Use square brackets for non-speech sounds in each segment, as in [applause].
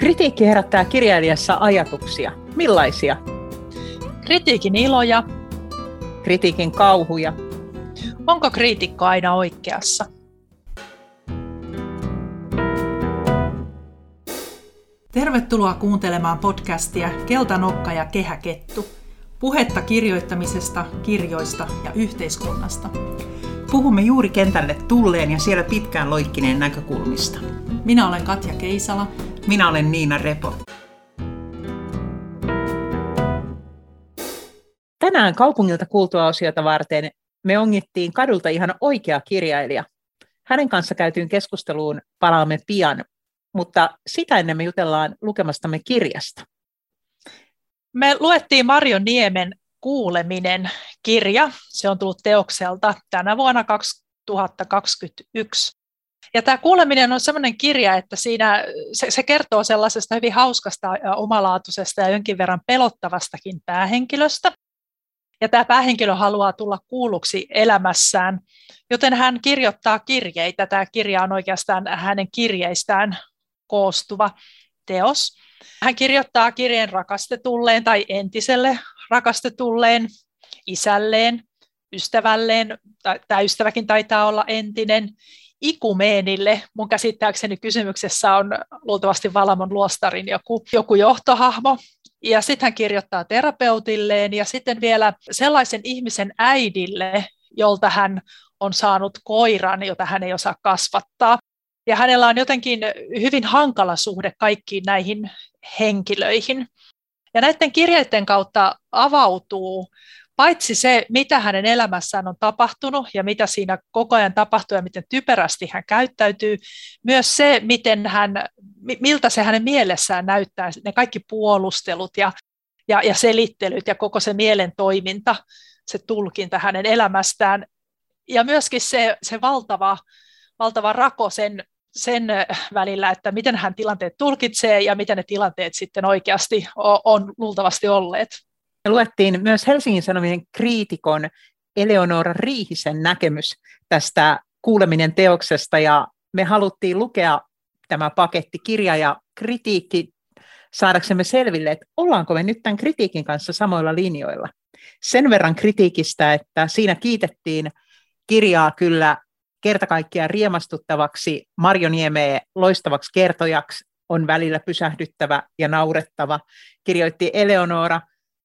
Kritiikki herättää kirjailijassa ajatuksia. Millaisia? Kritiikin iloja. Kritiikin kauhuja. Onko kriitikko aina oikeassa? Tervetuloa kuuntelemaan podcastia Keltanokka ja Kehäkettu. Puhetta kirjoittamisesta, kirjoista ja yhteiskunnasta. Puhumme juuri kentälle tulleen ja siellä pitkään loikkineen näkökulmista. Minä olen Katja Keisala. Minä olen Niina Repo. Tänään kaupungilta kuultua osiota varten me ongittiin kadulta ihan oikea kirjailija. Hänen kanssa käytyyn keskusteluun palaamme pian, mutta sitä ennen me jutellaan lukemastamme kirjasta. Me luettiin Marjo Niemen Kuuleminen kirja. Se on tullut teokselta tänä vuonna 2021. Ja tämä kuuleminen on sellainen kirja, että siinä se, se kertoo sellaisesta hyvin hauskasta omalaatuisesta ja jonkin verran pelottavastakin päähenkilöstä. Ja tämä päähenkilö haluaa tulla kuulluksi elämässään, joten hän kirjoittaa kirjeitä. Tämä kirja on oikeastaan hänen kirjeistään koostuva teos. Hän kirjoittaa kirjeen rakastetulleen tai entiselle rakastetulleen, isälleen, ystävälleen, tämä ystäväkin taitaa olla entinen, ikumeenille. Mun käsittääkseni kysymyksessä on luultavasti Valamon luostarin joku, joku johtohahmo. Ja sitten hän kirjoittaa terapeutilleen ja sitten vielä sellaisen ihmisen äidille, jolta hän on saanut koiran, jota hän ei osaa kasvattaa. Ja hänellä on jotenkin hyvin hankala suhde kaikkiin näihin henkilöihin. Ja näiden kirjeiden kautta avautuu paitsi se, mitä hänen elämässään on tapahtunut ja mitä siinä koko ajan tapahtuu ja miten typerästi hän käyttäytyy, myös se, miten hän, miltä se hänen mielessään näyttää, ne kaikki puolustelut ja, ja, ja selittelyt ja koko se mielen toiminta, se tulkinta hänen elämästään ja myöskin se, se valtava, valtava rako sen, sen välillä, että miten hän tilanteet tulkitsee ja miten ne tilanteet sitten oikeasti on, on luultavasti olleet. Me luettiin myös Helsingin Sanomien kriitikon Eleonora Riihisen näkemys tästä kuuleminen teoksesta ja me haluttiin lukea tämä paketti kirja ja kritiikki saadaksemme selville, että ollaanko me nyt tämän kritiikin kanssa samoilla linjoilla. Sen verran kritiikistä, että siinä kiitettiin kirjaa kyllä kerta kaikkiaan riemastuttavaksi, Marjoniemeä loistavaksi kertojaksi, on välillä pysähdyttävä ja naurettava, kirjoitti Eleonora.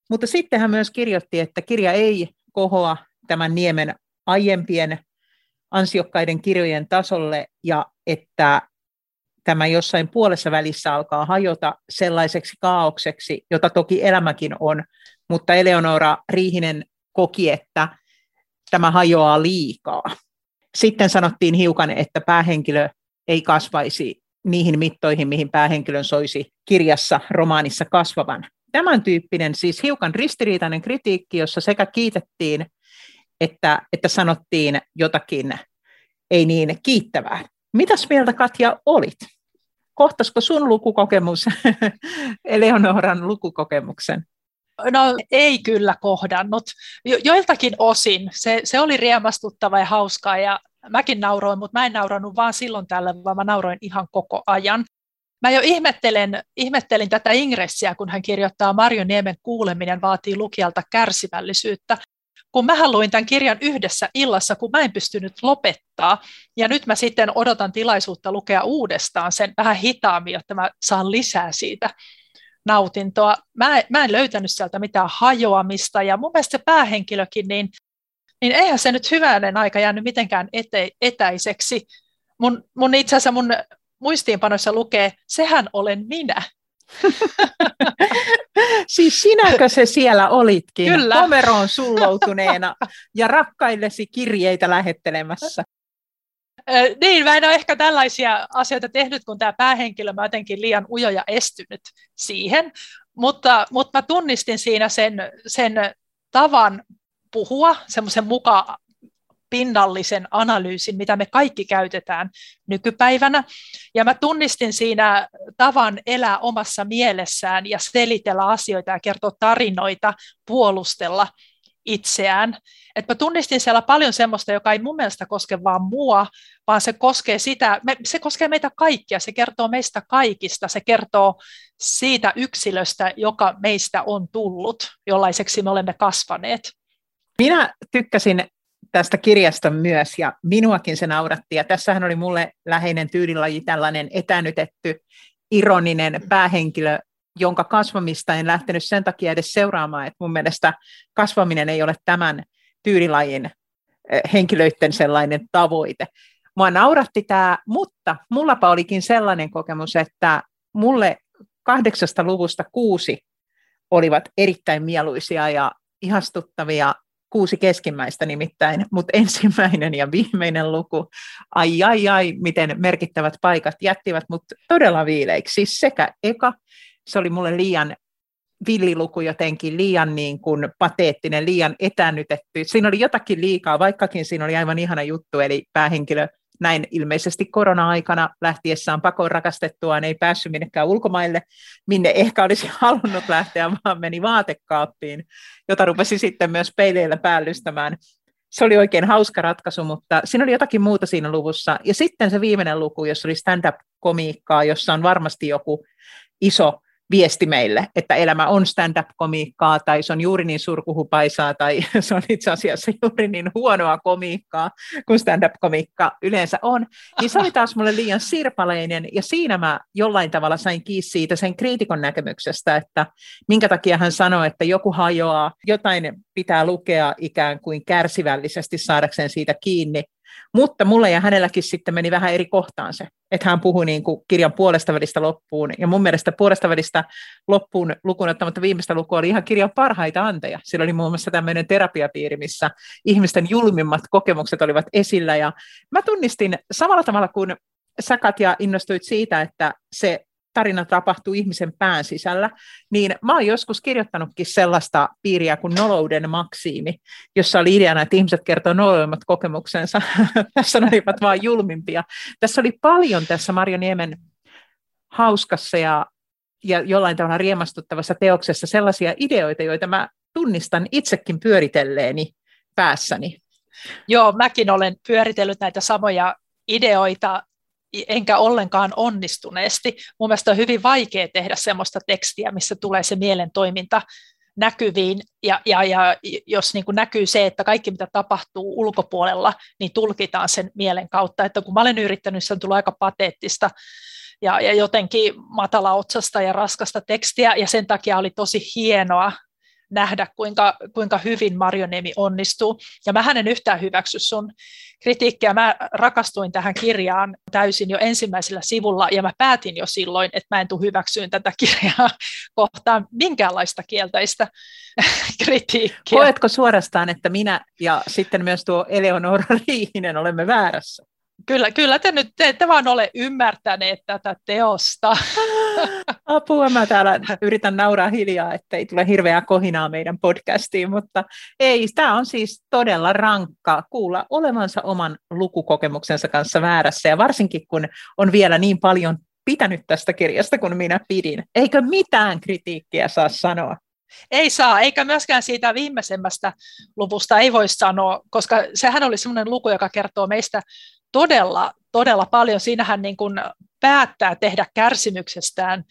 Mutta sitten hän myös kirjoitti, että kirja ei kohoa tämän niemen aiempien ansiokkaiden kirjojen tasolle ja että tämä jossain puolessa välissä alkaa hajota sellaiseksi kaaukseksi, jota toki elämäkin on, mutta Eleonora Riihinen koki, että tämä hajoaa liikaa. Sitten sanottiin hiukan, että päähenkilö ei kasvaisi niihin mittoihin, mihin päähenkilön soisi kirjassa, romaanissa kasvavan tämän tyyppinen siis hiukan ristiriitainen kritiikki, jossa sekä kiitettiin että, että sanottiin jotakin ei niin kiittävää. Mitäs mieltä Katja olit? Kohtasko sun lukukokemus [laughs] Eleonoran lukukokemuksen? No ei kyllä kohdannut. Jo, joiltakin osin. Se, se oli riemastuttava ja hauskaa ja mäkin nauroin, mutta mä en naurannut vaan silloin tällä, vaan mä nauroin ihan koko ajan. Mä jo ihmettelen, ihmettelin tätä ingressiä, kun hän kirjoittaa Marjo Niemen kuuleminen vaatii lukijalta kärsivällisyyttä. Kun mä luin tämän kirjan yhdessä illassa, kun mä en pystynyt lopettaa, ja nyt mä sitten odotan tilaisuutta lukea uudestaan sen vähän hitaammin, jotta mä saan lisää siitä nautintoa. Mä, mä en löytänyt sieltä mitään hajoamista, ja mun mielestä se päähenkilökin, niin, niin eihän se nyt hyvänen aika jäänyt mitenkään ete, etäiseksi. Mun, mun itse asiassa mun muistiinpanoissa lukee, sehän olen minä. [laughs] siis sinäkö se siellä olitkin, Kyllä. komeroon sulloutuneena ja rakkaillesi kirjeitä lähettelemässä? niin, mä en ole ehkä tällaisia asioita tehnyt, kun tämä päähenkilö, mä jotenkin liian ujo ja estynyt siihen, mutta, mutta mä tunnistin siinä sen, sen tavan puhua, semmoisen muka pinnallisen analyysin, mitä me kaikki käytetään nykypäivänä. Ja mä tunnistin siinä tavan elää omassa mielessään ja selitellä asioita ja kertoa tarinoita, puolustella itseään. Et mä tunnistin siellä paljon semmoista, joka ei mun mielestä koske vaan mua, vaan se koskee sitä, se koskee meitä kaikkia, se kertoo meistä kaikista, se kertoo siitä yksilöstä, joka meistä on tullut, jollaiseksi me olemme kasvaneet. Minä tykkäsin tästä kirjasta myös, ja minuakin se nauratti. Ja tässähän oli mulle läheinen tyylilaji tällainen etänytetty, ironinen päähenkilö, jonka kasvamista en lähtenyt sen takia edes seuraamaan, että mun mielestä kasvaminen ei ole tämän tyylilajin eh, henkilöiden sellainen tavoite. Mua nauratti tämä, mutta mullapa olikin sellainen kokemus, että mulle kahdeksasta luvusta kuusi olivat erittäin mieluisia ja ihastuttavia kuusi keskimmäistä nimittäin, mutta ensimmäinen ja viimeinen luku, ai ai ai, miten merkittävät paikat jättivät mut todella viileiksi. Siis sekä eka, se oli mulle liian villiluku jotenkin liian niin kuin pateettinen, liian etänytetty. Siinä oli jotakin liikaa, vaikkakin siinä oli aivan ihana juttu, eli päähenkilö näin ilmeisesti korona-aikana lähtiessään pakoon rakastettuaan ei päässyt minnekään ulkomaille, minne ehkä olisi [laughs] halunnut lähteä, vaan meni vaatekaappiin, jota rupesi sitten myös peileillä päällystämään. Se oli oikein hauska ratkaisu, mutta siinä oli jotakin muuta siinä luvussa. Ja sitten se viimeinen luku, jossa oli stand-up-komiikkaa, jossa on varmasti joku iso viesti meille, että elämä on stand-up-komiikkaa tai se on juuri niin surkuhupaisaa tai [laughs] se on itse asiassa juuri niin huonoa komiikkaa kuin stand-up-komiikka yleensä on, niin se oli taas mulle liian sirpaleinen. Ja siinä mä jollain tavalla sain kiinni siitä sen kriitikon näkemyksestä, että minkä takia hän sanoi, että joku hajoaa, jotain pitää lukea ikään kuin kärsivällisesti saadakseen siitä kiinni, mutta mulle ja hänelläkin sitten meni vähän eri kohtaan se, että hän puhui niin kuin kirjan puolesta välistä loppuun. Ja mun mielestä puolesta välistä loppuun lukuun ottamatta viimeistä lukua oli ihan kirjan parhaita anteja. Sillä oli muun muassa tämmöinen terapiapiiri, missä ihmisten julmimmat kokemukset olivat esillä. Ja mä tunnistin samalla tavalla kuin sä Katja innostuit siitä, että se tarina tapahtuu ihmisen pään sisällä, niin mä oon joskus kirjoittanutkin sellaista piiriä kuin nolouden maksiimi, jossa oli ideana, että ihmiset kertoo noloimmat kokemuksensa. [laughs] tässä olivat vain julmimpia. Tässä oli paljon tässä Marjo Niemen hauskassa ja, ja jollain tavalla riemastuttavassa teoksessa sellaisia ideoita, joita mä tunnistan itsekin pyöritelleeni päässäni. Joo, mäkin olen pyöritellyt näitä samoja ideoita enkä ollenkaan onnistuneesti. Mun mielestä on hyvin vaikea tehdä sellaista tekstiä, missä tulee se mielen toiminta näkyviin, ja, ja, ja jos niin kuin näkyy se, että kaikki mitä tapahtuu ulkopuolella, niin tulkitaan sen mielen kautta, että kun mä olen yrittänyt, se on tullut aika pateettista, ja, ja jotenkin matalaotsasta ja raskasta tekstiä, ja sen takia oli tosi hienoa nähdä, kuinka, kuinka hyvin Marjoniemi onnistuu. Ja mä en yhtään hyväksy sun kritiikkiä. Mä rakastuin tähän kirjaan täysin jo ensimmäisellä sivulla, ja mä päätin jo silloin, että mä en tule hyväksyyn tätä kirjaa [laughs] kohtaan minkäänlaista kielteistä [laughs] kritiikkiä. Koetko suorastaan, että minä ja sitten myös tuo Eleonora Riihinen olemme väärässä? Kyllä, kyllä te nyt te ette vaan ole ymmärtäneet tätä teosta. [laughs] Apua, mä täällä yritän nauraa hiljaa, ettei tule hirveää kohinaa meidän podcastiin, mutta ei, tämä on siis todella rankka kuulla olevansa oman lukukokemuksensa kanssa väärässä, ja varsinkin kun on vielä niin paljon pitänyt tästä kirjasta kuin minä pidin. Eikö mitään kritiikkiä saa sanoa? Ei saa, eikä myöskään siitä viimeisemmästä luvusta ei voi sanoa, koska sehän oli sellainen luku, joka kertoo meistä todella, todella paljon. Siinähän niin kuin päättää tehdä kärsimyksestään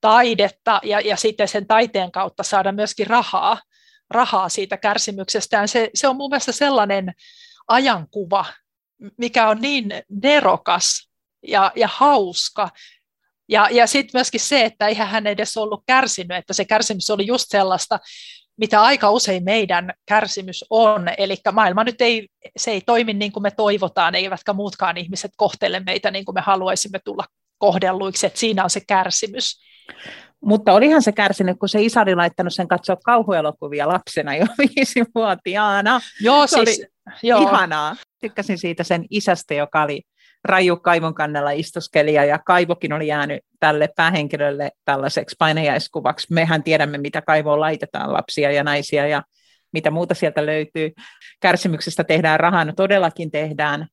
taidetta ja, ja sitten sen taiteen kautta saada myöskin rahaa, rahaa siitä kärsimyksestään. Se, se on mun mielestä sellainen ajankuva, mikä on niin nerokas ja, ja hauska. Ja, ja sitten myöskin se, että eihän hän edes ollut kärsinyt, että se kärsimys oli just sellaista, mitä aika usein meidän kärsimys on. Eli maailma nyt ei, se ei toimi niin kuin me toivotaan, eivätkä muutkaan ihmiset kohtele meitä niin kuin me haluaisimme tulla kohdelluiksi, että siinä on se kärsimys. Mutta olihan se kärsinyt, kun se isä oli laittanut sen katsoa kauhuelokuvia lapsena jo [laughs] viisivuotiaana. Joo, se siis, oli joo. ihanaa. Tykkäsin siitä sen isästä, joka oli Raju Kaivon kannella istuskelija ja Kaivokin oli jäänyt tälle päähenkilölle tällaiseksi painajaiskuvaksi. Mehän tiedämme, mitä Kaivoon laitetaan lapsia ja naisia ja mitä muuta sieltä löytyy. Kärsimyksestä tehdään rahaa, no todellakin tehdään.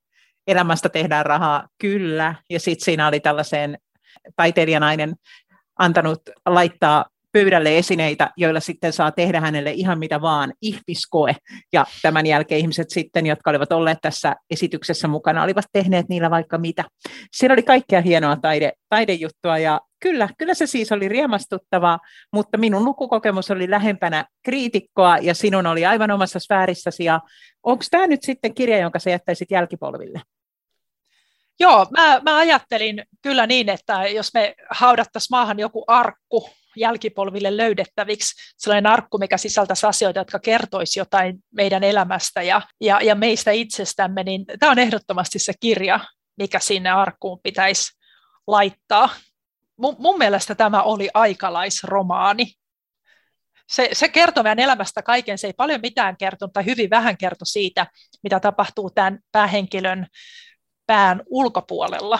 Elämästä tehdään rahaa, kyllä. Ja sitten siinä oli tällaiseen taiteilijanainen antanut laittaa pöydälle esineitä, joilla sitten saa tehdä hänelle ihan mitä vaan, ihmiskoe. Ja tämän jälkeen ihmiset sitten, jotka olivat olleet tässä esityksessä mukana, olivat tehneet niillä vaikka mitä. Siellä oli kaikkea hienoa taide, taidejuttua ja kyllä, kyllä se siis oli riemastuttavaa, mutta minun lukukokemus oli lähempänä kriitikkoa ja sinun oli aivan omassa sfäärissäsi. Ja onko tämä nyt sitten kirja, jonka sä jättäisit jälkipolville? Joo, mä, mä ajattelin kyllä niin, että jos me haudattaisiin maahan joku arkku jälkipolville löydettäviksi, sellainen arkku, mikä sisältäisi asioita, jotka kertoisi jotain meidän elämästä ja, ja, ja meistä itsestämme, niin tämä on ehdottomasti se kirja, mikä sinne arkkuun pitäisi laittaa. Mun, mun mielestä tämä oli aikalaisromaani. Se, se kertoo meidän elämästä kaiken, se ei paljon mitään kertonut tai hyvin vähän kertoi siitä, mitä tapahtuu tämän päähenkilön pään ulkopuolella,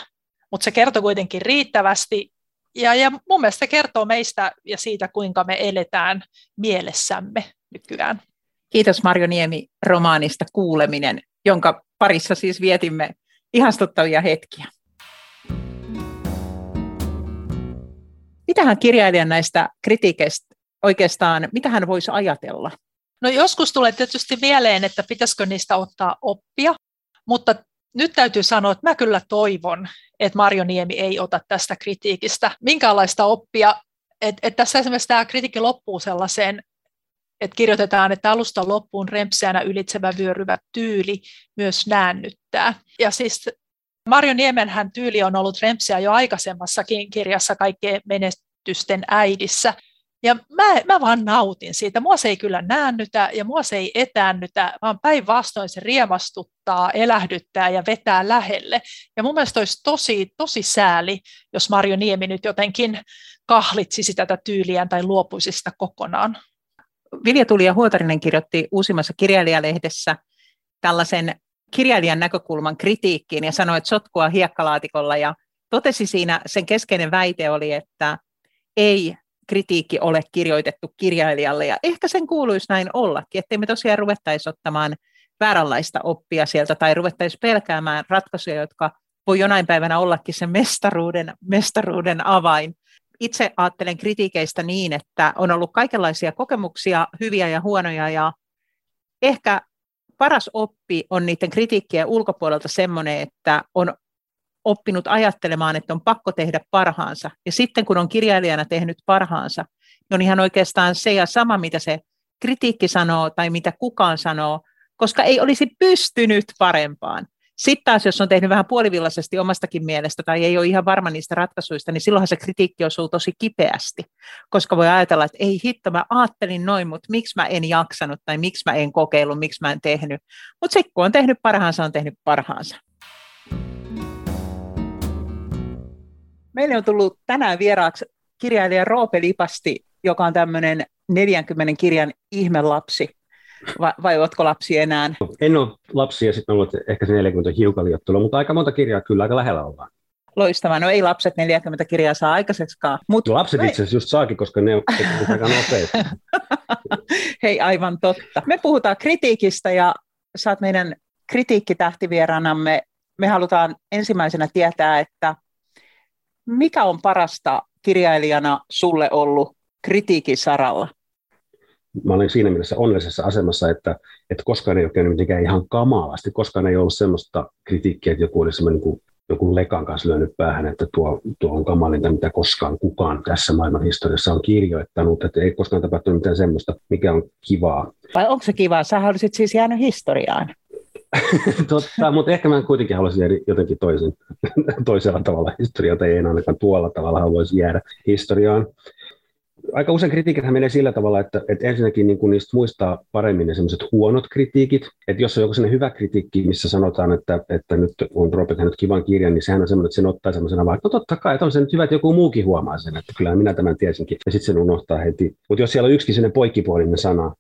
mutta se kertoo kuitenkin riittävästi, ja, ja mun mielestä se kertoo meistä ja siitä, kuinka me eletään mielessämme nykyään. Kiitos Marjo Niemi romaanista Kuuleminen, jonka parissa siis vietimme ihastuttavia hetkiä. Mitähän kirjailijan näistä kritiikeistä oikeastaan, mitä hän voisi ajatella? No joskus tulee tietysti mieleen, että pitäisikö niistä ottaa oppia, mutta nyt täytyy sanoa, että mä kyllä toivon, että Marjo Niemi ei ota tästä kritiikistä minkäänlaista oppia. Että et tässä esimerkiksi tämä kritiikki loppuu sellaiseen, että kirjoitetaan, että alusta loppuun rempseänä ylitsevä vyöryvä tyyli myös näännyttää. Ja siis Marjo Niemenhän tyyli on ollut rempseä jo aikaisemmassakin kirjassa kaikkeen menestysten äidissä. Ja mä, mä vaan nautin siitä. Mua se ei kyllä näännytä ja mua se ei etäännytä, vaan päinvastoin se riemastuttaa, elähdyttää ja vetää lähelle. Ja mun mielestä olisi tosi, tosi sääli, jos Marjo Niemi nyt jotenkin kahlitsisi tätä tyyliään tai luopuisi sitä kokonaan. Vilja Tuli ja Huotarinen kirjoitti uusimmassa kirjailijalehdessä tällaisen kirjailijan näkökulman kritiikkiin ja sanoi, että sotkua hiekkalaatikolla ja totesi siinä, sen keskeinen väite oli, että ei kritiikki ole kirjoitettu kirjailijalle, ja ehkä sen kuuluisi näin ollakin, ettei me tosiaan ruvettaisi ottamaan vääränlaista oppia sieltä, tai ruvettaisiin pelkäämään ratkaisuja, jotka voi jonain päivänä ollakin se mestaruuden, mestaruuden avain. Itse ajattelen kritiikeistä niin, että on ollut kaikenlaisia kokemuksia, hyviä ja huonoja, ja ehkä paras oppi on niiden kritiikkien ulkopuolelta semmoinen, että on oppinut ajattelemaan, että on pakko tehdä parhaansa. Ja sitten kun on kirjailijana tehnyt parhaansa, niin on ihan oikeastaan se ja sama, mitä se kritiikki sanoo tai mitä kukaan sanoo, koska ei olisi pystynyt parempaan. Sitten taas, jos on tehnyt vähän puolivillaisesti omastakin mielestä tai ei ole ihan varma niistä ratkaisuista, niin silloinhan se kritiikki osuu tosi kipeästi, koska voi ajatella, että ei hitto, mä ajattelin noin, mutta miksi mä en jaksanut tai miksi mä en kokeillut, miksi mä en tehnyt. Mutta sitten kun on tehnyt parhaansa, on tehnyt parhaansa. Meille on tullut tänään vieraaksi kirjailija Roope Lipasti, joka on tämmöinen 40 kirjan ihmelapsi. Vai, vai oletko lapsi enää? En ole lapsi ja sitten ollut ehkä se 40 hiukan liiottelu, mutta aika monta kirjaa kyllä aika lähellä ollaan. Loistavaa. No ei lapset 40 kirjaa saa aikaiseksikaan. Mut... No lapset itse asiassa just saakin, koska ne on aika nopeita. [laughs] Hei, aivan totta. Me puhutaan kritiikistä ja saat meidän kritiikkitähtivieraanamme. Me halutaan ensimmäisenä tietää, että mikä on parasta kirjailijana sulle ollut kritiikin saralla? Mä olen siinä mielessä onnellisessa asemassa, että, että koskaan ei ole käynyt mitenkään ihan kamalasti. Koskaan ei ollut sellaista kritiikkiä, että joku olisi niin kuin, joku lekan kanssa lyönyt päähän, että tuo, tuo on kamalinta, mitä koskaan kukaan tässä maailman historiassa on kirjoittanut. Että ei koskaan tapahtunut mitään semmoista, mikä on kivaa. Vai onko se kivaa? Sä olisit siis jäänyt historiaan. [laughs] Totta, mutta ehkä mä kuitenkin haluaisin jotenkin toisen, [laughs] toisella tavalla historiaan, tai ei ainakaan tuolla tavalla haluaisi jäädä historiaan. Aika usein kritiikithän menee sillä tavalla, että, että ensinnäkin niin niistä muistaa paremmin ne sellaiset huonot kritiikit. Että jos on joku sellainen hyvä kritiikki, missä sanotaan, että, että nyt on Robert tehnyt kivan kirjan, niin sehän on semmoinen, että sen ottaa semmoisena vaan, että no totta kai, että on se nyt hyvä, että joku muukin huomaa sen, että kyllä minä tämän tiesinkin. Ja sitten sen unohtaa heti. Mutta jos siellä on yksikin sellainen poikkipuolinen sana,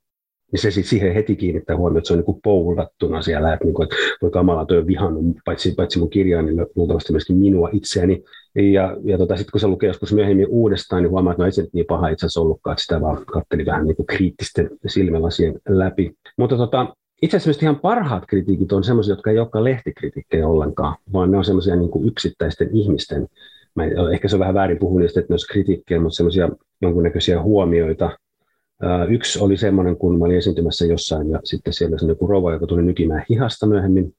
niin se sitten siihen heti kiinnittää huomioon, että se on niin poulattuna siellä, että, niin kuin, että voi kamala, toi on vihannut, paitsi, paitsi mun kirjaa, niin luultavasti myöskin minua itseäni. Ja, ja tota, sitten kun se lukee joskus myöhemmin uudestaan, niin huomaa, että no ei se nyt niin paha itse asiassa ollutkaan, että sitä vaan katteli vähän niin kuin kriittisten silmälasien läpi. Mutta tota, itse asiassa ihan parhaat kritiikit on sellaisia, jotka ei olekaan lehtikritiikkejä ollenkaan, vaan ne on sellaisia niin kuin yksittäisten ihmisten mä, ehkä se on vähän väärin puhua niistä, että ne olisi kritiikkiä, mutta semmoisia jonkunnäköisiä huomioita. Yksi oli semmoinen, kun mä olin esiintymässä jossain ja sitten siellä oli joku rouva, joka tuli nykimään hihasta myöhemmin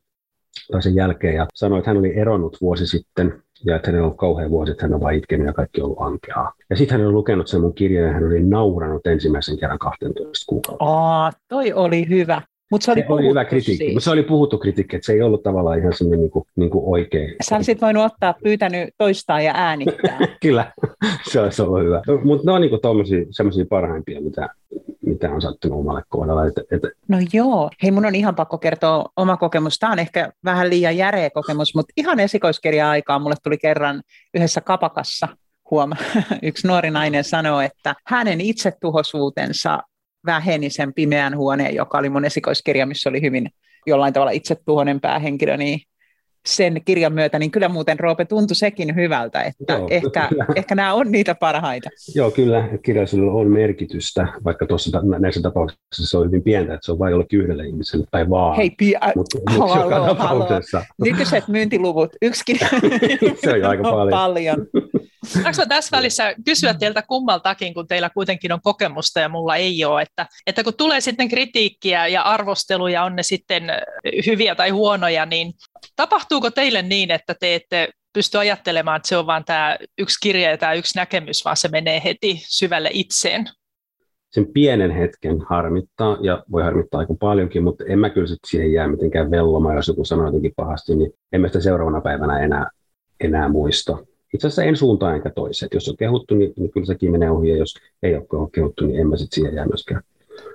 tai sen jälkeen ja sanoi, että hän oli eronnut vuosi sitten ja että hänellä on kauhean vuosi, että hän on vain itkenyt ja kaikki on ollut ankeaa. Ja sitten hän oli lukenut sen mun kirjan ja hän oli nauranut ensimmäisen kerran 12 kuukautta. Aa, toi oli hyvä. Mutta se oli, se oli hyvä kritiikki, mutta se oli puhuttu kritiikki, että se ei ollut tavallaan ihan semmoinen niin kuin, niin kuin oikein. Sä olisit voinut ottaa, pyytänyt toistaa ja äänittää. [laughs] Kyllä, se olisi ollut hyvä. Mutta ne on niin semmoisia parhaimpia, mitä, mitä on sattunut omalle kohdalle. Että, että... No joo, hei mun on ihan pakko kertoa oma kokemus. Tämä on ehkä vähän liian järeä kokemus, mutta ihan esikoiskirja-aikaa mulle tuli kerran yhdessä kapakassa huoma. [laughs] Yksi nuori nainen sanoi, että hänen itsetuhoisuutensa väheni sen pimeän huoneen, joka oli mun esikoiskirja, missä oli hyvin jollain tavalla itsetuhoinen päähenkilö, niin sen kirjan myötä, niin kyllä muuten Roope tuntui sekin hyvältä, että Joo, ehkä, ehkä nämä on niitä parhaita. Joo, kyllä kirjallisuudella on merkitystä, vaikka tuossa näissä tapauksissa se on hyvin pientä, että se on vain jollekin yhdelle ihmiselle tai vaan. Hei, pia- mutta mut [laughs] tapauksessa. Nykyiset myyntiluvut, yksi [laughs] kirja se on aika [laughs] paljon. paljon. Saanko tässä välissä kysyä teiltä kummaltakin, kun teillä kuitenkin on kokemusta ja mulla ei ole, että, että kun tulee sitten kritiikkiä ja arvosteluja, on ne sitten hyviä tai huonoja, niin tapahtuuko teille niin, että te ette pysty ajattelemaan, että se on vain tämä yksi kirja ja tämä yksi näkemys, vaan se menee heti syvälle itseen? Sen pienen hetken harmittaa, ja voi harmittaa aika paljonkin, mutta en mä kyllä siihen jää mitenkään vellomaan, jos joku sanoo jotenkin pahasti, niin en mä sitä seuraavana päivänä enää, enää muista itse asiassa en suuntaan enkä toiseen. Jos on kehuttu, niin, niin kyllä sekin menee ohi, ja jos ei ole kehuttu, niin en mä sitten siihen jää myöskään.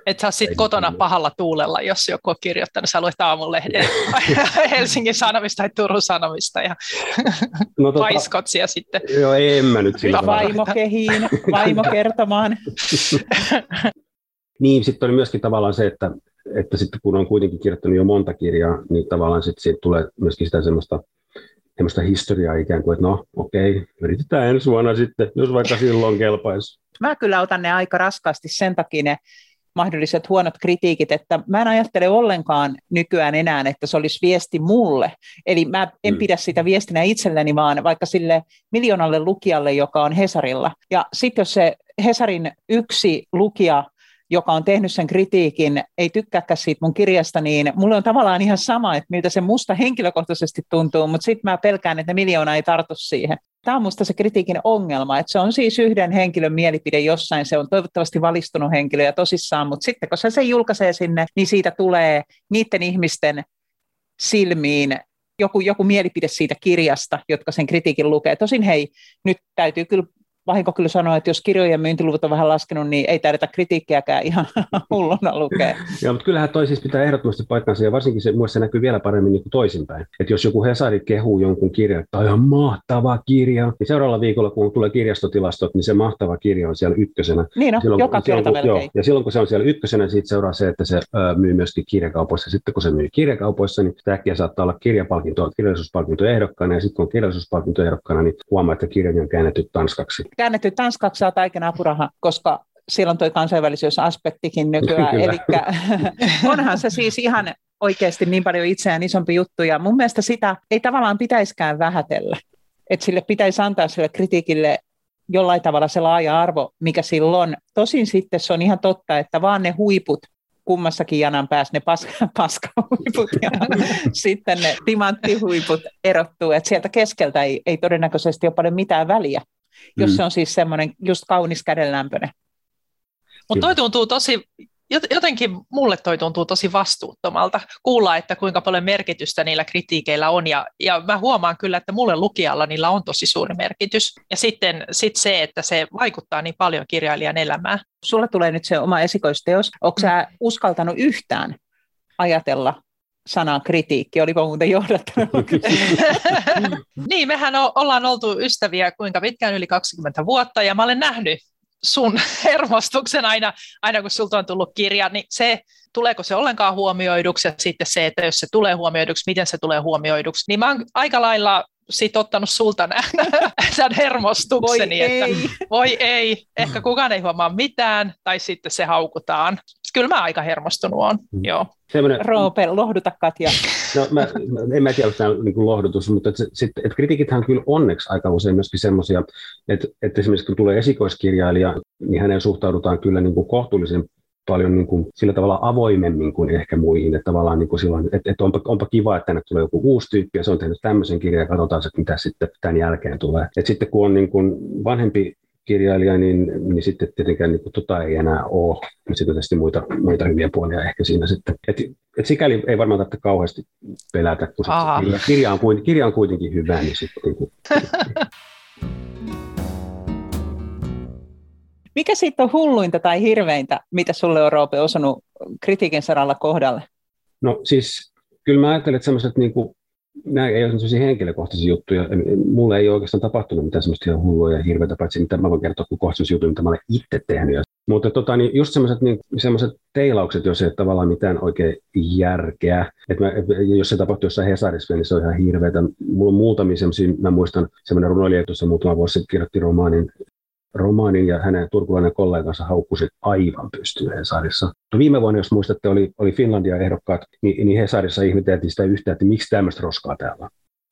Et sä sitten kotona niin. pahalla tuulella, jos joku on kirjoittanut, sä luet aamulehden [laughs] Helsingin Sanomista tai Turun Sanomista ja no, tota, paiskotsia sitten. Joo, en mä nyt sillä Vaimo kehiin, [laughs] vaimo kertomaan. niin, sitten oli myöskin tavallaan se, että, että sitten kun on kuitenkin kirjoittanut jo monta kirjaa, niin tavallaan sitten tulee myöskin sitä semmoista semmoista historiaa ikään kuin, että no okei, yritetään ensi vuonna sitten, jos vaikka silloin kelpaisi. Mä kyllä otan ne aika raskaasti sen takia ne mahdolliset huonot kritiikit, että mä en ajattele ollenkaan nykyään enää, että se olisi viesti mulle. Eli mä en mm. pidä sitä viestinä itselleni, vaan vaikka sille miljoonalle lukijalle, joka on Hesarilla. Ja sitten jos se Hesarin yksi lukija joka on tehnyt sen kritiikin, ei tykkääkään siitä mun kirjasta, niin mulle on tavallaan ihan sama, että miltä se musta henkilökohtaisesti tuntuu, mutta sitten mä pelkään, että miljoona ei tartu siihen. Tämä on musta se kritiikin ongelma, että se on siis yhden henkilön mielipide jossain, se on toivottavasti valistunut henkilö ja tosissaan, mutta sitten kun se sen julkaisee sinne, niin siitä tulee niiden ihmisten silmiin joku, joku mielipide siitä kirjasta, jotka sen kritiikin lukee. Tosin hei, nyt täytyy kyllä vahinko kyllä sanoa, että jos kirjojen myyntiluvut on vähän laskenut, niin ei tarvita kritiikkiäkään ihan [laughs] hulluna lukea. Joo, mutta kyllähän toi siis pitää ehdottomasti paikkansa, ja varsinkin se, se näkyy vielä paremmin niin kuin toisinpäin. Että jos joku Hesari kehuu jonkun kirjan, että on mahtava kirja, niin seuraavalla viikolla, kun tulee kirjastotilastot, niin se mahtava kirja on siellä ykkösenä. Niin no, silloin, joka silloin, kerta kun, joo, Ja silloin, kun se on siellä ykkösenä, siitä seuraa se, että se ö, myy myöskin kirjakaupoissa. Sitten kun se myy kirjakaupoissa, niin äkkiä saattaa olla kirjapalkinto, kirjallisuuspalkinto ehdokkaana, ja sitten kun on kirjallisuuspalkinto ehdokkaana, niin huomaa, että kirja on käännetty tanskaksi käännetty Tanskaksi saa taiken apuraha, koska siellä on tuo kansainvälisyysaspektikin nykyään. Eli [laughs] onhan se siis ihan oikeasti niin paljon itseään isompi juttu, ja mun mielestä sitä ei tavallaan pitäiskään vähätellä. Että sille pitäisi antaa sille kritiikille jollain tavalla se laaja arvo, mikä silloin. Tosin sitten se on ihan totta, että vaan ne huiput kummassakin janan päässä ne paska, [laughs] paskahuiput ja [laughs] sitten ne timanttihuiput erottuu, että sieltä keskeltä ei, ei todennäköisesti ole paljon mitään väliä jos mm. se on siis semmoinen just kaunis kädenlämpöinen. Mutta toi tuntuu tosi, jotenkin mulle toi tuntuu tosi vastuuttomalta kuulla, että kuinka paljon merkitystä niillä kritiikeillä on, ja, ja mä huomaan kyllä, että mulle lukijalla niillä on tosi suuri merkitys, ja sitten sit se, että se vaikuttaa niin paljon kirjailijan elämään. Sulla tulee nyt se oma esikoisteos, onko mm. sä uskaltanut yhtään ajatella sanaa kritiikki, olipa muuten johdattanut. [laughs] niin, mehän ollaan oltu ystäviä kuinka pitkään, yli 20 vuotta, ja mä olen nähnyt sun [laughs] hermostuksen aina, aina kun sulta on tullut kirja, niin se, tuleeko se ollenkaan huomioiduksi, ja sitten se, että jos se tulee huomioiduksi, miten se tulee huomioiduksi, niin mä oon aika lailla sit ottanut sulta [laughs] tämän hermostukseni, voi että ei. voi ei, ehkä kukaan ei huomaa mitään, tai sitten se haukutaan. Kyllä mä aika hermostunut on, mm. joo. Sellainen, Roope, lohduta Katja. No mä, en mä tiedä, onko tämä niin lohdutus, mutta et, sit, et kritiikithän kyllä onneksi aika usein myöskin semmoisia, että, että esimerkiksi kun tulee esikoiskirjailija, niin hänen suhtaudutaan kyllä niin kuin kohtuullisen paljon niin kuin, sillä tavalla avoimemmin kuin ehkä muihin. Että tavallaan niin kuin silloin, että, että onpa, onpa kiva, että tänne tulee joku uusi tyyppi ja se on tehnyt tämmöisen kirjan ja katsotaan, että mitä sitten tämän jälkeen tulee. Et sitten kun on niin kuin vanhempi kirjailija, niin, niin sitten tietenkään niin kuin, tota ei enää ole. Sitten tietysti muita, muita hyviä puolia ehkä siinä sitten. Et, et sikäli ei varmaan tarvitse kauheasti pelätä, kun kirja, kirja, on, kirja on kuitenkin hyvä, niin sitten... Niin kuin, [laughs] Mikä siitä on hulluinta tai hirveintä, mitä sulle on Roope osunut kritiikin saralla kohdalle? No siis kyllä mä ajattelen, että semmoiset niin kuin, nämä ei ole sellaisia henkilökohtaisia juttuja. Mulle ei oikeastaan tapahtunut mitään semmoista ihan hullua ja hirveätä, paitsi mitä mä voin kertoa kuin kohtaisia juttuja, mitä mä olen itse tehnyt. Mutta tota, niin just semmoiset niin, teilaukset, jos ei ole tavallaan mitään oikein järkeä. Et mä, jos se tapahtuu jossain Hesarissa, niin se on ihan hirveätä. Mulla on muutamia semmoisia, mä muistan semmoinen runoilija tuossa muutama vuosi sitten kirjoitti romaanin romaanin ja hänen turkulainen kollegansa haukkusi aivan pystyyn Hesarissa. No viime vuonna, jos muistatte, oli, oli Finlandia ehdokkaat, niin, niin Hesarissa ihmeteltiin sitä yhtä, että miksi tämmöistä roskaa täällä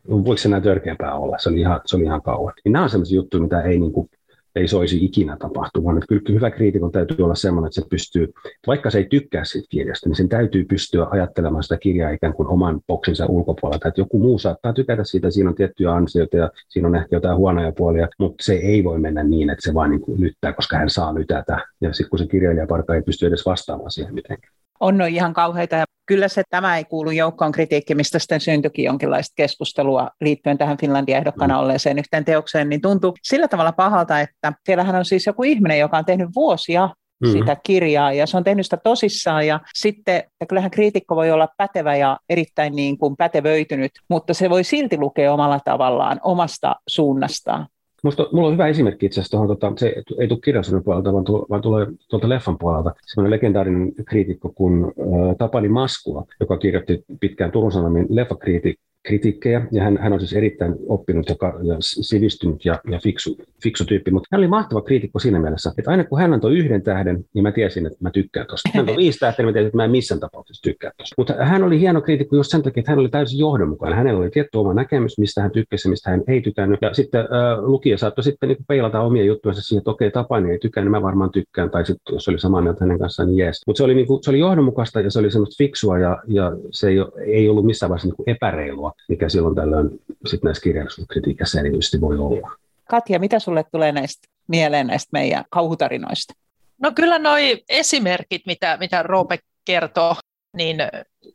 on. Voiko se näin törkeämpää olla? Se oli ihan, se oli ihan kauan. Niin nämä on sellaisia juttuja, mitä ei niin kuin, ei soisi ikinä tapahtumaan. Että kyllä hyvä kriitikon täytyy olla sellainen, että se pystyy, vaikka se ei tykkää siitä kirjasta, niin sen täytyy pystyä ajattelemaan sitä kirjaa ikään kuin oman boksinsa ulkopuolelta. Että joku muu saattaa tykätä siitä, siinä on tiettyjä ansioita ja siinä on ehkä jotain huonoja puolia, mutta se ei voi mennä niin, että se vaan niin lyttää, koska hän saa lytätä. Ja sitten kun se kirjailijaparka ei pysty edes vastaamaan siihen mitenkään on no ihan kauheita. Ja kyllä se tämä ei kuulu joukkoon kritiikki, mistä sitten syntyikin jonkinlaista keskustelua liittyen tähän Finlandia ehdokkana mm. olleeseen yhteen teokseen, niin tuntuu sillä tavalla pahalta, että siellähän on siis joku ihminen, joka on tehnyt vuosia mm. sitä kirjaa ja se on tehnyt sitä tosissaan ja sitten, että kyllähän kriitikko voi olla pätevä ja erittäin niin kuin pätevöitynyt, mutta se voi silti lukea omalla tavallaan, omasta suunnastaan. Musta, mulla on hyvä esimerkki itse asiassa tuohon, tota, se ei tule kirjallisuuden puolelta, vaan, tuo, vaan tulee tuolta leffan puolelta. Sellainen legendaarinen kriitikko kuin äh, Tapani Maskula, joka kirjoitti pitkään Turun Sanomien leffakriitikko kritiikkejä, ja hän, hän on siis erittäin oppinut ja, ja sivistynyt ja, ja fiksu, fiksu tyyppi, mutta hän oli mahtava kriitikko siinä mielessä, että aina kun hän antoi yhden tähden, niin mä tiesin, että mä tykkään tuosta. Hän antoi viisi tähteä, niin mä tiesin, että mä en missään tapauksessa tykkää tuosta. Mutta hän oli hieno kriitikko just sen takia, että hän oli täysin johdonmukainen. Hänellä oli tietty oma näkemys, mistä hän tykkäsi mistä hän ei tykännyt. Ja sitten äh, lukija saattoi sitten niin peilata omia juttuja siihen, että okei, Tapani ei tykännyt, niin mä varmaan tykkään, tai sitten jos oli samaa mieltä hänen kanssaan, niin jees. Mutta se oli, niin se oli johdonmukaista ja se oli semmoista fiksua ja, ja se ei, ei ollut missään vaiheessa niin epäreilua, mikä silloin tällöin sitten näissä kirjallisuuskritiikissä erityisesti voi olla. Katja, mitä sulle tulee näistä mieleen näistä meidän kauhutarinoista? No kyllä noi esimerkit, mitä, mitä Roope kertoo, niin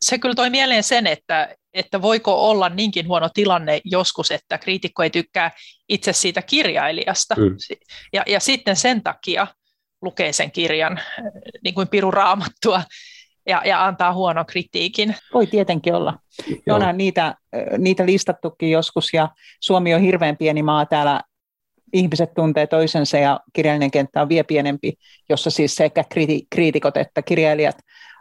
se kyllä toi mieleen sen, että, että voiko olla niinkin huono tilanne joskus, että kriitikko ei tykkää itse siitä kirjailijasta. Mm. Ja, ja sitten sen takia lukee sen kirjan niin kuin piru raamattua ja, ja antaa huono kritiikin. Voi tietenkin olla. Joo. Onhan niitä, niitä listattukin joskus ja Suomi on hirveän pieni maa täällä ihmiset tuntee toisensa ja kirjallinen kenttä on vielä pienempi, jossa siis sekä kriitikot että kirjailijat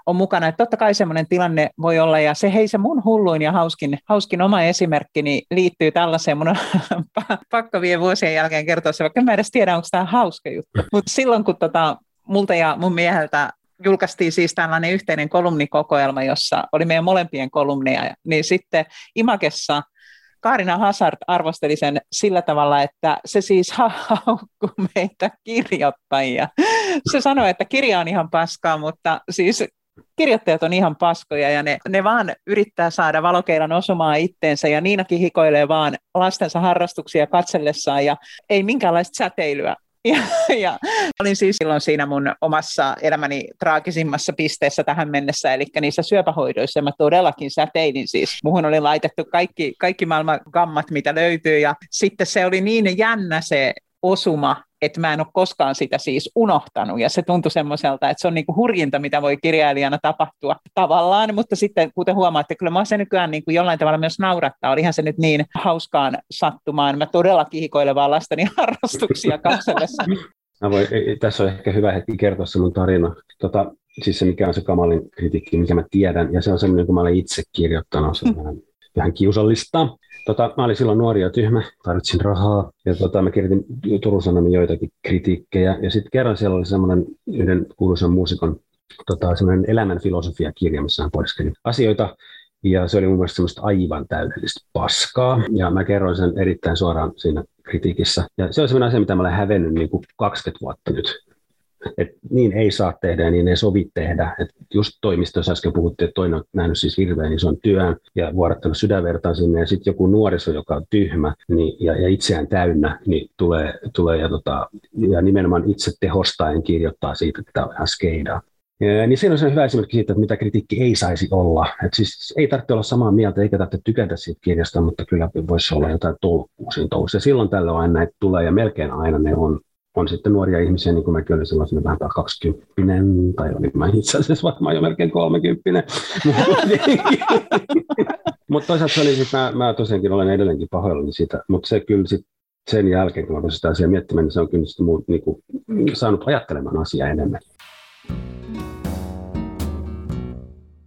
on mukana. Että totta kai semmoinen tilanne voi olla, ja se hei se mun hulluin ja hauskin, hauskin oma esimerkkini liittyy tällaiseen, mun on [laughs] pakko vie vuosien jälkeen kertoa se, vaikka mä edes tiedä, onko tämä hauska juttu. Mutta silloin kun tota, multa ja mun mieheltä julkaistiin siis tällainen yhteinen kolumnikokoelma, jossa oli meidän molempien kolumneja, niin sitten Imakessa Kaarina Hazard arvosteli sen sillä tavalla, että se siis haukkuu meitä kirjoittajia. Se sanoi, että kirja on ihan paskaa, mutta siis kirjoittajat on ihan paskoja ja ne, ne vaan yrittää saada valokeilan osumaan itteensä ja Niinakin hikoilee vaan lastensa harrastuksia katsellessaan ja ei minkäänlaista säteilyä. [laughs] Ja, ja olin siis silloin siinä mun omassa elämäni traagisimmassa pisteessä tähän mennessä, eli niissä syöpähoidoissa. Mä todellakin säteilin siis. Muhun oli laitettu kaikki, kaikki maailman gammat, mitä löytyy, ja sitten se oli niin jännä se osuma, että mä en ole koskaan sitä siis unohtanut, ja se tuntui semmoiselta, että se on niinku hurjinta, mitä voi kirjailijana tapahtua tavallaan, mutta sitten kuten huomaatte, kyllä mä se nykyään niinku jollain tavalla myös naurattaa, olihan se nyt niin hauskaan sattumaan, mä todella kihikoilen vaan lasteni [laughs] harrastuksia katsellessa. Mä voin, tässä on ehkä hyvä hetki kertoa se mun tarina. Tota, siis se, mikä on se kamalin kritiikki, mikä mä tiedän, ja se on semmoinen, kun mä olen itse kirjoittanut, se on vähän, vähän kiusallista. Tota, mä olin silloin nuori ja tyhmä, tarvitsin rahaa ja tota, mä kirjoitin Turun Sanomia joitakin kritiikkejä. Ja sitten kerran siellä oli semmoinen yhden kuuluisen muusikon tota, semmoinen elämän filosofia-kirja, missä hän pohdiskeli asioita, ja se oli mun mielestä semmoista aivan täydellistä paskaa. Ja mä kerroin sen erittäin suoraan siinä kritiikissä. Ja se on semmoinen asia, mitä mä olen hävennyt niin kuin 20 vuotta nyt. Et niin ei saa tehdä ja niin ei sovi tehdä. Et just toimistossa äsken puhuttiin, että toinen on nähnyt siis hirveän ison työn ja vuodattanut sydänvertaan sinne ja sitten joku nuoriso, joka on tyhmä niin, ja, ja itseään täynnä, niin tulee, tulee ja, tota, ja nimenomaan itse tehostaen kirjoittaa siitä, että tämä on ihan skeidaa. Niin siinä on se hyvä esimerkki siitä, että mitä kritiikki ei saisi olla. Et siis ei tarvitse olla samaa mieltä eikä tarvitse tykätä siitä kirjasta, mutta kyllä voisi olla jotain tolkkua siinä. Ja silloin tällöin aina näitä tulee ja melkein aina ne on, on sitten nuoria ihmisiä, niin kuin mäkin olin silloin vähän 20 tai olin mä itse asiassa varmaan jo melkein 30 [laughs] Mutta toisaalta se oli, sit mä, mä tosiaankin olen edelleenkin pahoillani siitä, mutta se kyllä sit sen jälkeen, kun mä sitä asiaa miettimään, niin se on kyllä sit muu, niin kuin, saanut ajattelemaan asiaa enemmän.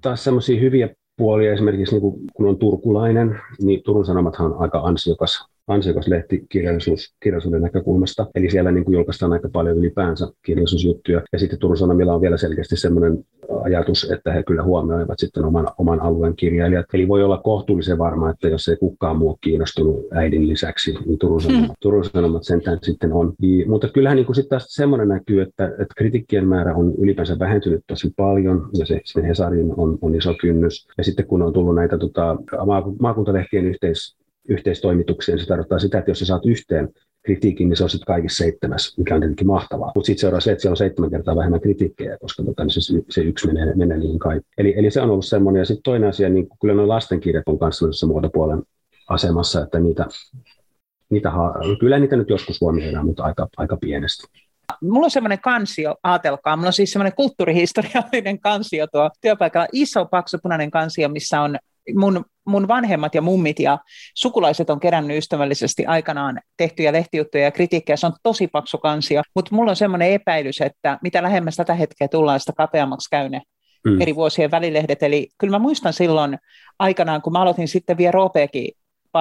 Taas semmoisia hyviä puolia, esimerkiksi niin kun on turkulainen, niin Turun Sanomathan on aika ansiokas ansiokas lehti kirjallisuus, kirjallisuuden näkökulmasta. Eli siellä niin kuin julkaistaan aika paljon ylipäänsä kirjallisuusjuttuja. Ja sitten Turun Sanomilla on vielä selkeästi sellainen ajatus, että he kyllä huomioivat sitten oman, oman alueen kirjailijat. Eli voi olla kohtuullisen varma, että jos ei kukaan muu kiinnostunut äidin lisäksi, niin Turun Sanomat, mm. Turun Sanomat sentään sitten on. I, mutta kyllähän niin kuin sitten taas semmoinen näkyy, että, että kritiikkien määrä on ylipäänsä vähentynyt tosi paljon, ja se, se Hesarin on, on iso kynnys. Ja sitten kun on tullut näitä tota, maakuntalehtien yhteis, yhteistoimitukseen. Se tarkoittaa sitä, että jos sä saat yhteen kritiikin, niin se on sitten kaikissa seitsemäs, mikä on tietenkin mahtavaa. Mutta sitten seuraa se, että siellä on seitsemän kertaa vähemmän kritiikkejä, koska tota, niin se, se yksi menee, menee niihin kaikki. Eli, eli se on ollut semmoinen. Ja sitten toinen asia, niin kyllä nuo lastenkirjat on kanssa muotopuolen asemassa, että niitä, niitä, kyllä niitä nyt joskus huomioidaan, mutta aika, aika pienesti. Mulla on semmoinen kansio, ajatelkaa, mulla on siis semmoinen kulttuurihistoriallinen kansio tuo työpaikalla, iso paksu punainen kansio, missä on mun, mun vanhemmat ja mummit ja sukulaiset on kerännyt ystävällisesti aikanaan tehtyjä lehtijuttuja ja kritiikkejä. Se on tosi paksu kansio, mutta mulla on semmoinen epäilys, että mitä lähemmäs tätä hetkeä tullaan, sitä kapeammaksi käy ne mm. eri vuosien välilehdet. Eli kyllä mä muistan silloin aikanaan, kun mä aloitin sitten vielä Roopeekin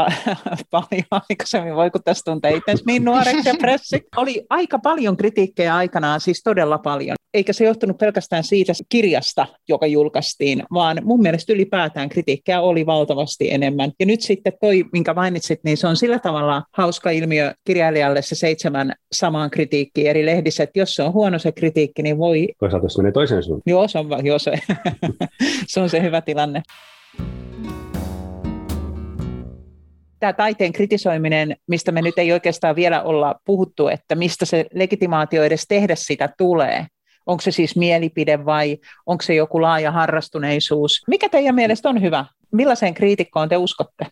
[laughs] paljon aikaisemmin, voi kun tässä tuntee itse niin nuoreksi ja pressi. Oli aika paljon kritiikkejä aikanaan, siis todella paljon. Eikä se johtunut pelkästään siitä kirjasta, joka julkaistiin, vaan mun mielestä ylipäätään kritiikkejä oli valtavasti enemmän. Ja nyt sitten toi, minkä mainitsit, niin se on sillä tavalla hauska ilmiö kirjailijalle se seitsemän samaan kritiikkiin eri lehdissä, että jos se on huono se kritiikki, niin voi... Toisaalta jos menee toiseen suuntaan. Joo, se on, joo, se, [laughs] se on se hyvä tilanne. Tämä taiteen kritisoiminen, mistä me nyt ei oikeastaan vielä olla puhuttu, että mistä se legitimaatio edes tehdä sitä tulee. Onko se siis mielipide vai onko se joku laaja harrastuneisuus? Mikä teidän mielestä on hyvä? Millaiseen kriitikkoon te uskotte?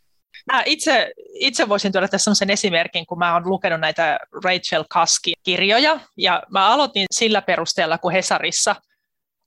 Mä itse, itse voisin tuoda tässä sellaisen esimerkin, kun mä oon lukenut näitä Rachel Kaskin kirjoja, ja mä aloitin sillä perusteella, kun Hesarissa –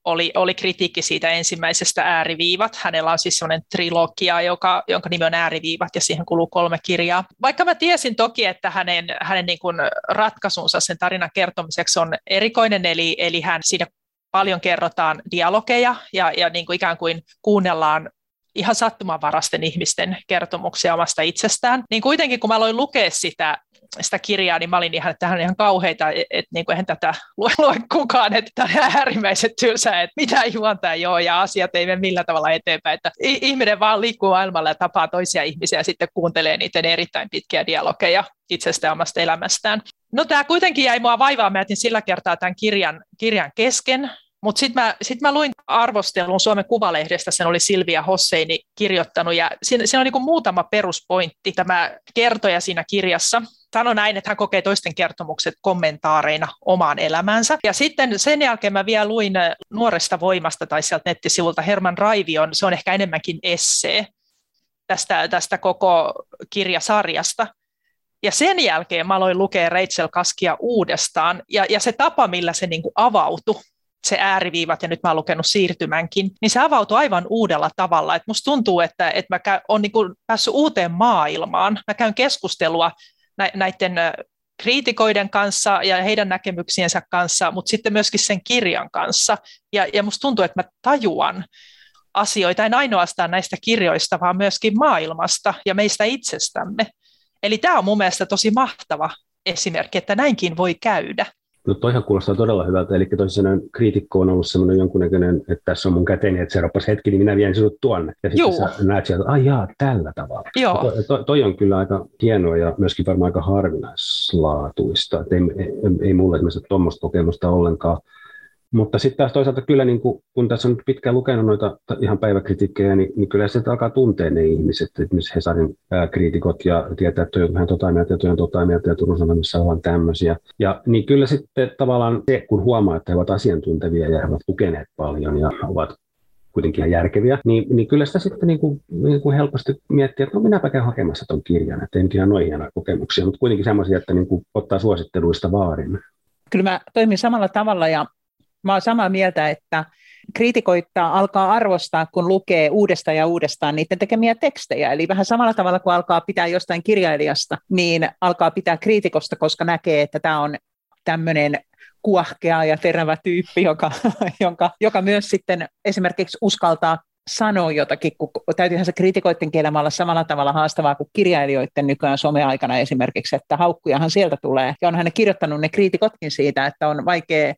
oli, oli kritiikki siitä ensimmäisestä ääriviivat. Hänellä on siis sellainen trilogia, joka, jonka nimi on ääriviivat ja siihen kuluu kolme kirjaa. Vaikka mä tiesin toki, että hänen, hänen niin kuin ratkaisunsa sen tarinan kertomiseksi on erikoinen, eli, eli hän siinä paljon kerrotaan dialogeja ja, ja niin kuin ikään kuin kuunnellaan ihan sattumanvarasten ihmisten kertomuksia omasta itsestään. Niin kuitenkin kun mä aloin lukea sitä sitä kirjaa, niin mä olin ihan, että tähän on ihan kauheita, että, niin eihän tätä lue, lue kukaan, että tämä on äärimmäisen tylsää, että mitä juontaa joo ja asiat ei mene millään tavalla eteenpäin. Että ihminen vaan liikkuu maailmalla ja tapaa toisia ihmisiä ja sitten kuuntelee niiden erittäin pitkiä dialogeja itsestään omasta elämästään. No tämä kuitenkin jäi mua vaivaa, mä jätin sillä kertaa tämän kirjan, kirjan kesken, mutta sitten mä, sit mä luin arvostelun Suomen Kuvalehdestä, sen oli Silvia Hosseini kirjoittanut, ja siinä, siinä on niin muutama peruspointti tämä kertoja siinä kirjassa. Sano näin, että hän kokee toisten kertomukset kommentaareina omaan elämänsä. Ja sitten sen jälkeen mä vielä luin Nuoresta voimasta tai sieltä nettisivulta Herman Raivion, se on ehkä enemmänkin essee tästä, tästä koko kirjasarjasta. Ja sen jälkeen mä aloin lukea Rachel Kaskia uudestaan, ja, ja se tapa, millä se niin avautui, se ääriviivat, ja nyt mä oon lukenut siirtymänkin, niin se avautui aivan uudella tavalla. Et musta tuntuu, että, että mä käyn, on niin päässyt uuteen maailmaan. Mä käyn keskustelua näiden kriitikoiden kanssa ja heidän näkemyksiensä kanssa, mutta sitten myöskin sen kirjan kanssa. Ja, ja musta tuntuu, että mä tajuan asioita, en ainoastaan näistä kirjoista, vaan myöskin maailmasta ja meistä itsestämme. Eli tämä on mun mielestä tosi mahtava esimerkki, että näinkin voi käydä. No toihan kuulostaa todella hyvältä, eli toisin kriitikko on ollut semmoinen jonkunnäköinen, että tässä on mun käteni, että seurapas hetki, niin minä vien sinut tuonne. Ja sitten Juu. sä näet sieltä, että ai jaa, tällä tavalla. Joo. To, to, toi on kyllä aika hienoa ja myöskin varmaan aika harvinaislaatuista. Että ei, ei, ei mulle esimerkiksi tuommoista kokemusta ollenkaan. Mutta sitten taas toisaalta kyllä, niin kun, kun tässä on pitkään lukenut noita ihan päiväkritiikkejä, niin, niin kyllä se alkaa tuntea ne ihmiset, että myös Hesarin ää, kriitikot ja tietää, että on vähän tota mieltä ja on tota mieltä ja Turun Sanomissa ollaan tämmöisiä. Ja niin kyllä sitten tavallaan se, kun huomaa, että he ovat asiantuntevia ja he ovat lukeneet paljon ja ovat kuitenkin ihan järkeviä, niin, niin kyllä sitä sitten niin kuin, niin kuin helposti miettii, että no minäpä käyn hakemassa tuon kirjan, että en ihan noin hienoja kokemuksia, mutta kuitenkin semmoisia, että niin kuin ottaa suositteluista vaarin. Kyllä mä toimin samalla tavalla ja Mä olen samaa mieltä, että kriitikoita alkaa arvostaa, kun lukee uudestaan ja uudestaan niiden tekemiä tekstejä. Eli vähän samalla tavalla kuin alkaa pitää jostain kirjailijasta, niin alkaa pitää kriitikosta, koska näkee, että tämä on tämmöinen kuahkea ja terävä tyyppi, joka, [laughs] joka, joka myös sitten esimerkiksi uskaltaa sanoa jotakin, kun täytyyhän se kriitikoiden kielellä olla samalla tavalla haastavaa kuin kirjailijoiden nykyään some-aikana esimerkiksi, että haukkujahan sieltä tulee. Ja onhan ne kirjoittanut ne kriitikotkin siitä, että on vaikea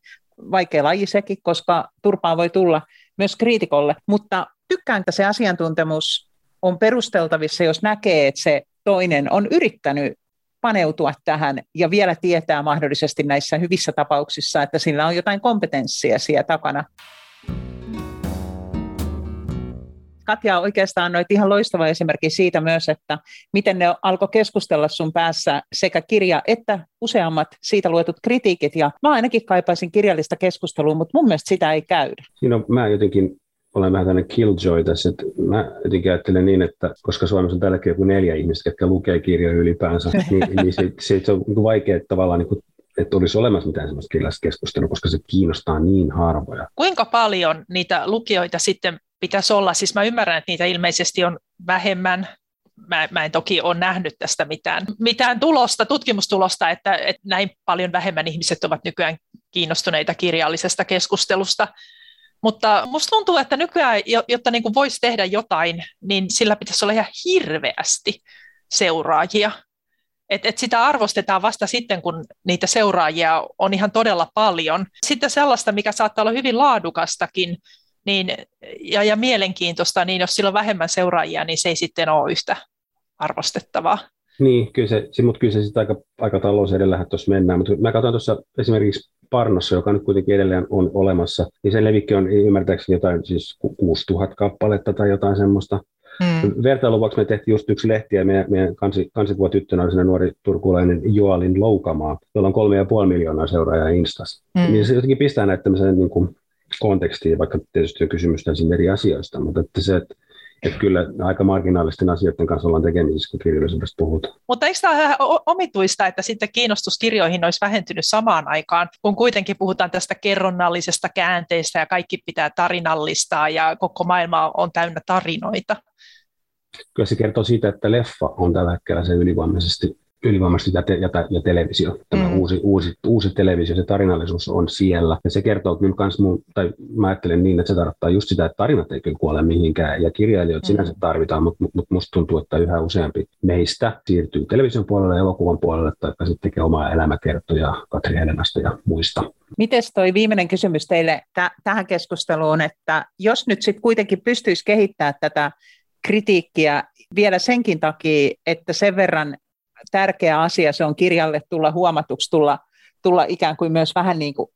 vaikea laji sekin, koska turpaa voi tulla myös kriitikolle, mutta tykkään, että se asiantuntemus on perusteltavissa, jos näkee, että se toinen on yrittänyt paneutua tähän ja vielä tietää mahdollisesti näissä hyvissä tapauksissa, että sillä on jotain kompetenssia siellä takana. Katja oikeastaan annoit ihan loistava esimerkki siitä myös, että miten ne alkoi keskustella sun päässä sekä kirja että useammat siitä luetut kritiikit. Ja mä ainakin kaipaisin kirjallista keskustelua, mutta mun mielestä sitä ei käydä. Niin no, mä jotenkin olen vähän tämmöinen killjoy tässä, että mä jotenkin ajattelen niin, että koska Suomessa on tälläkin joku neljä ihmistä, jotka lukee kirjoja ylipäänsä, [laughs] niin, niin se, se, se on niin vaikea että tavallaan niin kuin että olisi olemassa mitään sellaista kirjallista keskustelua, koska se kiinnostaa niin harvoja. Kuinka paljon niitä lukijoita sitten pitäisi olla. Siis mä ymmärrän, että niitä ilmeisesti on vähemmän. Mä, mä en toki ole nähnyt tästä mitään, mitään tulosta, tutkimustulosta, että, että näin paljon vähemmän ihmiset ovat nykyään kiinnostuneita kirjallisesta keskustelusta. Mutta musta tuntuu, että nykyään, jotta niin voisi tehdä jotain, niin sillä pitäisi olla ihan hirveästi seuraajia. Et, et sitä arvostetaan vasta sitten, kun niitä seuraajia on ihan todella paljon. Sitten sellaista, mikä saattaa olla hyvin laadukastakin, niin, ja, ja mielenkiintoista, niin jos sillä on vähemmän seuraajia, niin se ei sitten ole yhtä arvostettavaa. Niin, kyllä se, se mutta kyllä se sitten aika, aika talous edellähän tuossa mennään, mutta mä katsoin tuossa esimerkiksi Parnossa, joka nyt kuitenkin edelleen on olemassa, niin sen levikki on ymmärtääkseni jotain siis 6000 kappaletta tai jotain semmoista. Hmm. Vertailuvuoksi me tehtiin just yksi lehti ja meidän, meidän kansi, kansivuo tyttönä oli nuori turkulainen Joalin Loukamaa, jolla on kolme ja puoli miljoonaa seuraajaa Instassa. Hmm. Niin se jotenkin pistää näitä tämmöisen niin kuin kontekstiin, vaikka tietysti on kysymys täysin eri asioista, mutta että se, että että kyllä aika marginaalisten asioiden kanssa ollaan tekemisissä, kun kirjallisuudesta puhutaan. Mutta eikö tämä ole omituista, että sitten kiinnostus kirjoihin olisi vähentynyt samaan aikaan, kun kuitenkin puhutaan tästä kerronnallisesta käänteistä ja kaikki pitää tarinallistaa ja koko maailma on täynnä tarinoita? Kyllä se kertoo siitä, että leffa on tällä hetkellä se ylivoimaisesti ylivoimaisesti ja, te, ja, ja televisio, tämä mm. uusi, uusi, uusi televisio, se tarinallisuus on siellä. Ja se kertoo kyllä myös mun, tai mä ajattelen niin, että se tarkoittaa just sitä, että tarinat ei kyllä kuole mihinkään, ja kirjailijoita mm. sinänsä tarvitaan, mutta mut, musta tuntuu, että yhä useampi meistä siirtyy television puolelle, elokuvan puolelle, tai sitten tekee omaa elämäkertoja Katri Helenasta ja muista. Miten toi viimeinen kysymys teille t- tähän keskusteluun, että jos nyt sitten kuitenkin pystyisi kehittämään tätä kritiikkiä vielä senkin takia, että sen verran tärkeä asia se on kirjalle tulla huomatuksi, tulla, tulla ikään kuin myös vähän niin kuin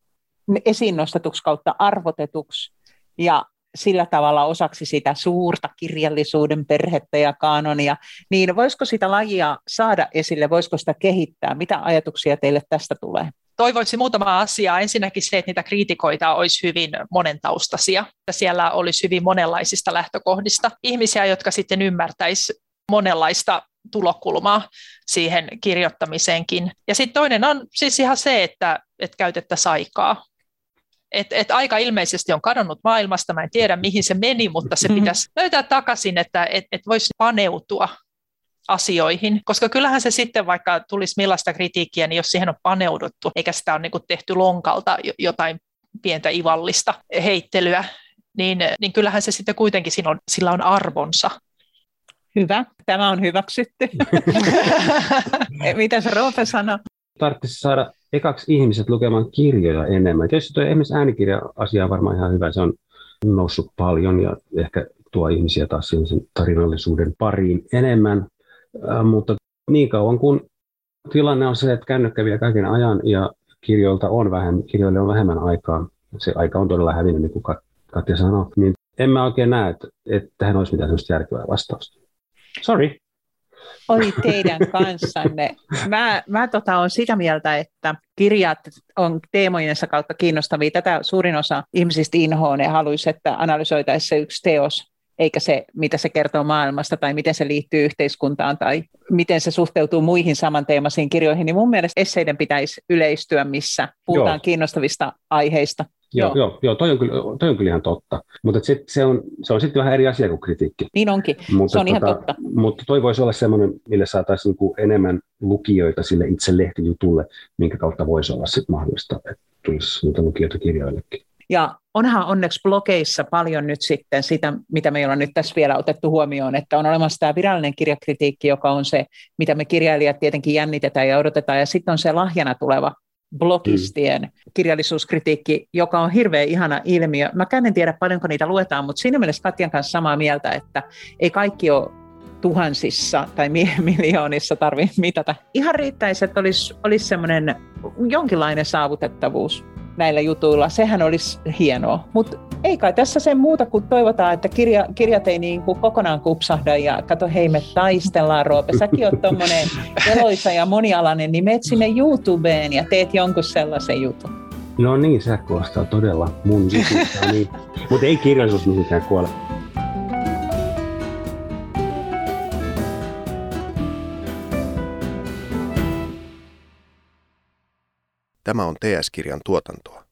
esiin kautta arvotetuksi ja sillä tavalla osaksi sitä suurta kirjallisuuden perhettä ja kanonia, niin voisiko sitä lajia saada esille, voisiko sitä kehittää? Mitä ajatuksia teille tästä tulee? Toivoisin muutama asia. Ensinnäkin se, että niitä kriitikoita olisi hyvin monentaustaisia. Siellä olisi hyvin monenlaisista lähtökohdista. Ihmisiä, jotka sitten ymmärtäisi monenlaista tulokulmaa siihen kirjoittamiseenkin. Ja sitten toinen on siis ihan se, että, että käytettäisiin aikaa. Et, et aika ilmeisesti on kadonnut maailmasta, mä en tiedä mihin se meni, mutta se mm-hmm. pitäisi löytää takaisin, että et, et voisi paneutua asioihin, koska kyllähän se sitten, vaikka tulisi millaista kritiikkiä, niin jos siihen on paneuduttu, eikä sitä ole niin tehty lonkalta jotain pientä ivallista heittelyä, niin, niin kyllähän se sitten kuitenkin sillä on, sillä on arvonsa. Hyvä, tämä on hyväksytty. [laughs] Mitä se Roope sanoo? tarvitsisi saada ekaksi ihmiset lukemaan kirjoja enemmän. Tietysti tuo esimerkiksi äänikirja-asia on varmaan ihan hyvä. Se on noussut paljon ja ehkä tuo ihmisiä taas sen tarinallisuuden pariin enemmän. Äh, mutta niin kauan kun tilanne on se, että kännykkä vie kaiken ajan ja kirjoilta on vähän, kirjoille on vähemmän aikaa, se aika on todella hävinnyt, niin kuin Katja sanoi, niin en mä oikein näe, että, että tähän olisi mitään sellaista järkevää vastausta. Sorry. Oli teidän [laughs] kanssanne. Mä, mä tota, olen sitä mieltä, että kirjat on teemojensa kautta kiinnostavia. Tätä suurin osa ihmisistä inhoon ja haluaisi, että analysoitaisiin se yksi teos eikä se, mitä se kertoo maailmasta tai miten se liittyy yhteiskuntaan tai miten se suhteutuu muihin samanteemaisiin kirjoihin, niin mun mielestä esseiden pitäisi yleistyä, missä puhutaan Joo. kiinnostavista aiheista. Joo, joo, joo, joo toi, on kyllä, toi on kyllä ihan totta. Mutta sit se on, se on sitten vähän eri asia kuin kritiikki. Niin onkin, mutta, se on tota, ihan totta. Mutta toi voisi olla semmoinen, mille saataisiin niinku enemmän lukijoita sille itse lehtijutulle, minkä kautta voisi olla sit mahdollista, että tulisi niitä lukijoita kirjoillekin. Ja onhan onneksi blogeissa paljon nyt sitten sitä, mitä me ollaan nyt tässä vielä otettu huomioon, että on olemassa tämä virallinen kirjakritiikki, joka on se, mitä me kirjailijat tietenkin jännitetään ja odotetaan, ja sitten on se lahjana tuleva blogistien mm. kirjallisuuskritiikki, joka on hirveän ihana ilmiö. Mä en tiedä paljonko niitä luetaan, mutta siinä mielessä Katjan kanssa samaa mieltä, että ei kaikki ole tuhansissa tai [laughs] miljoonissa tarvitse mitata. Ihan riittäisi, että olisi, olisi semmoinen jonkinlainen saavutettavuus näillä jutuilla. Sehän olisi hienoa. Mutta ei kai tässä sen muuta kuin toivotaan, että kirja, kirjat ei niin kuin kokonaan kupsahda ja kato hei me taistellaan Roope. Säkin oot tommonen [laughs] eloisa ja monialainen, niin meet sinne YouTubeen ja teet jonkun sellaisen jutun. No niin, se kuulostaa todella mun jutulta. niin. Mutta ei kirjallisuus mihinkään kuole. Tämä on TS-kirjan tuotantoa.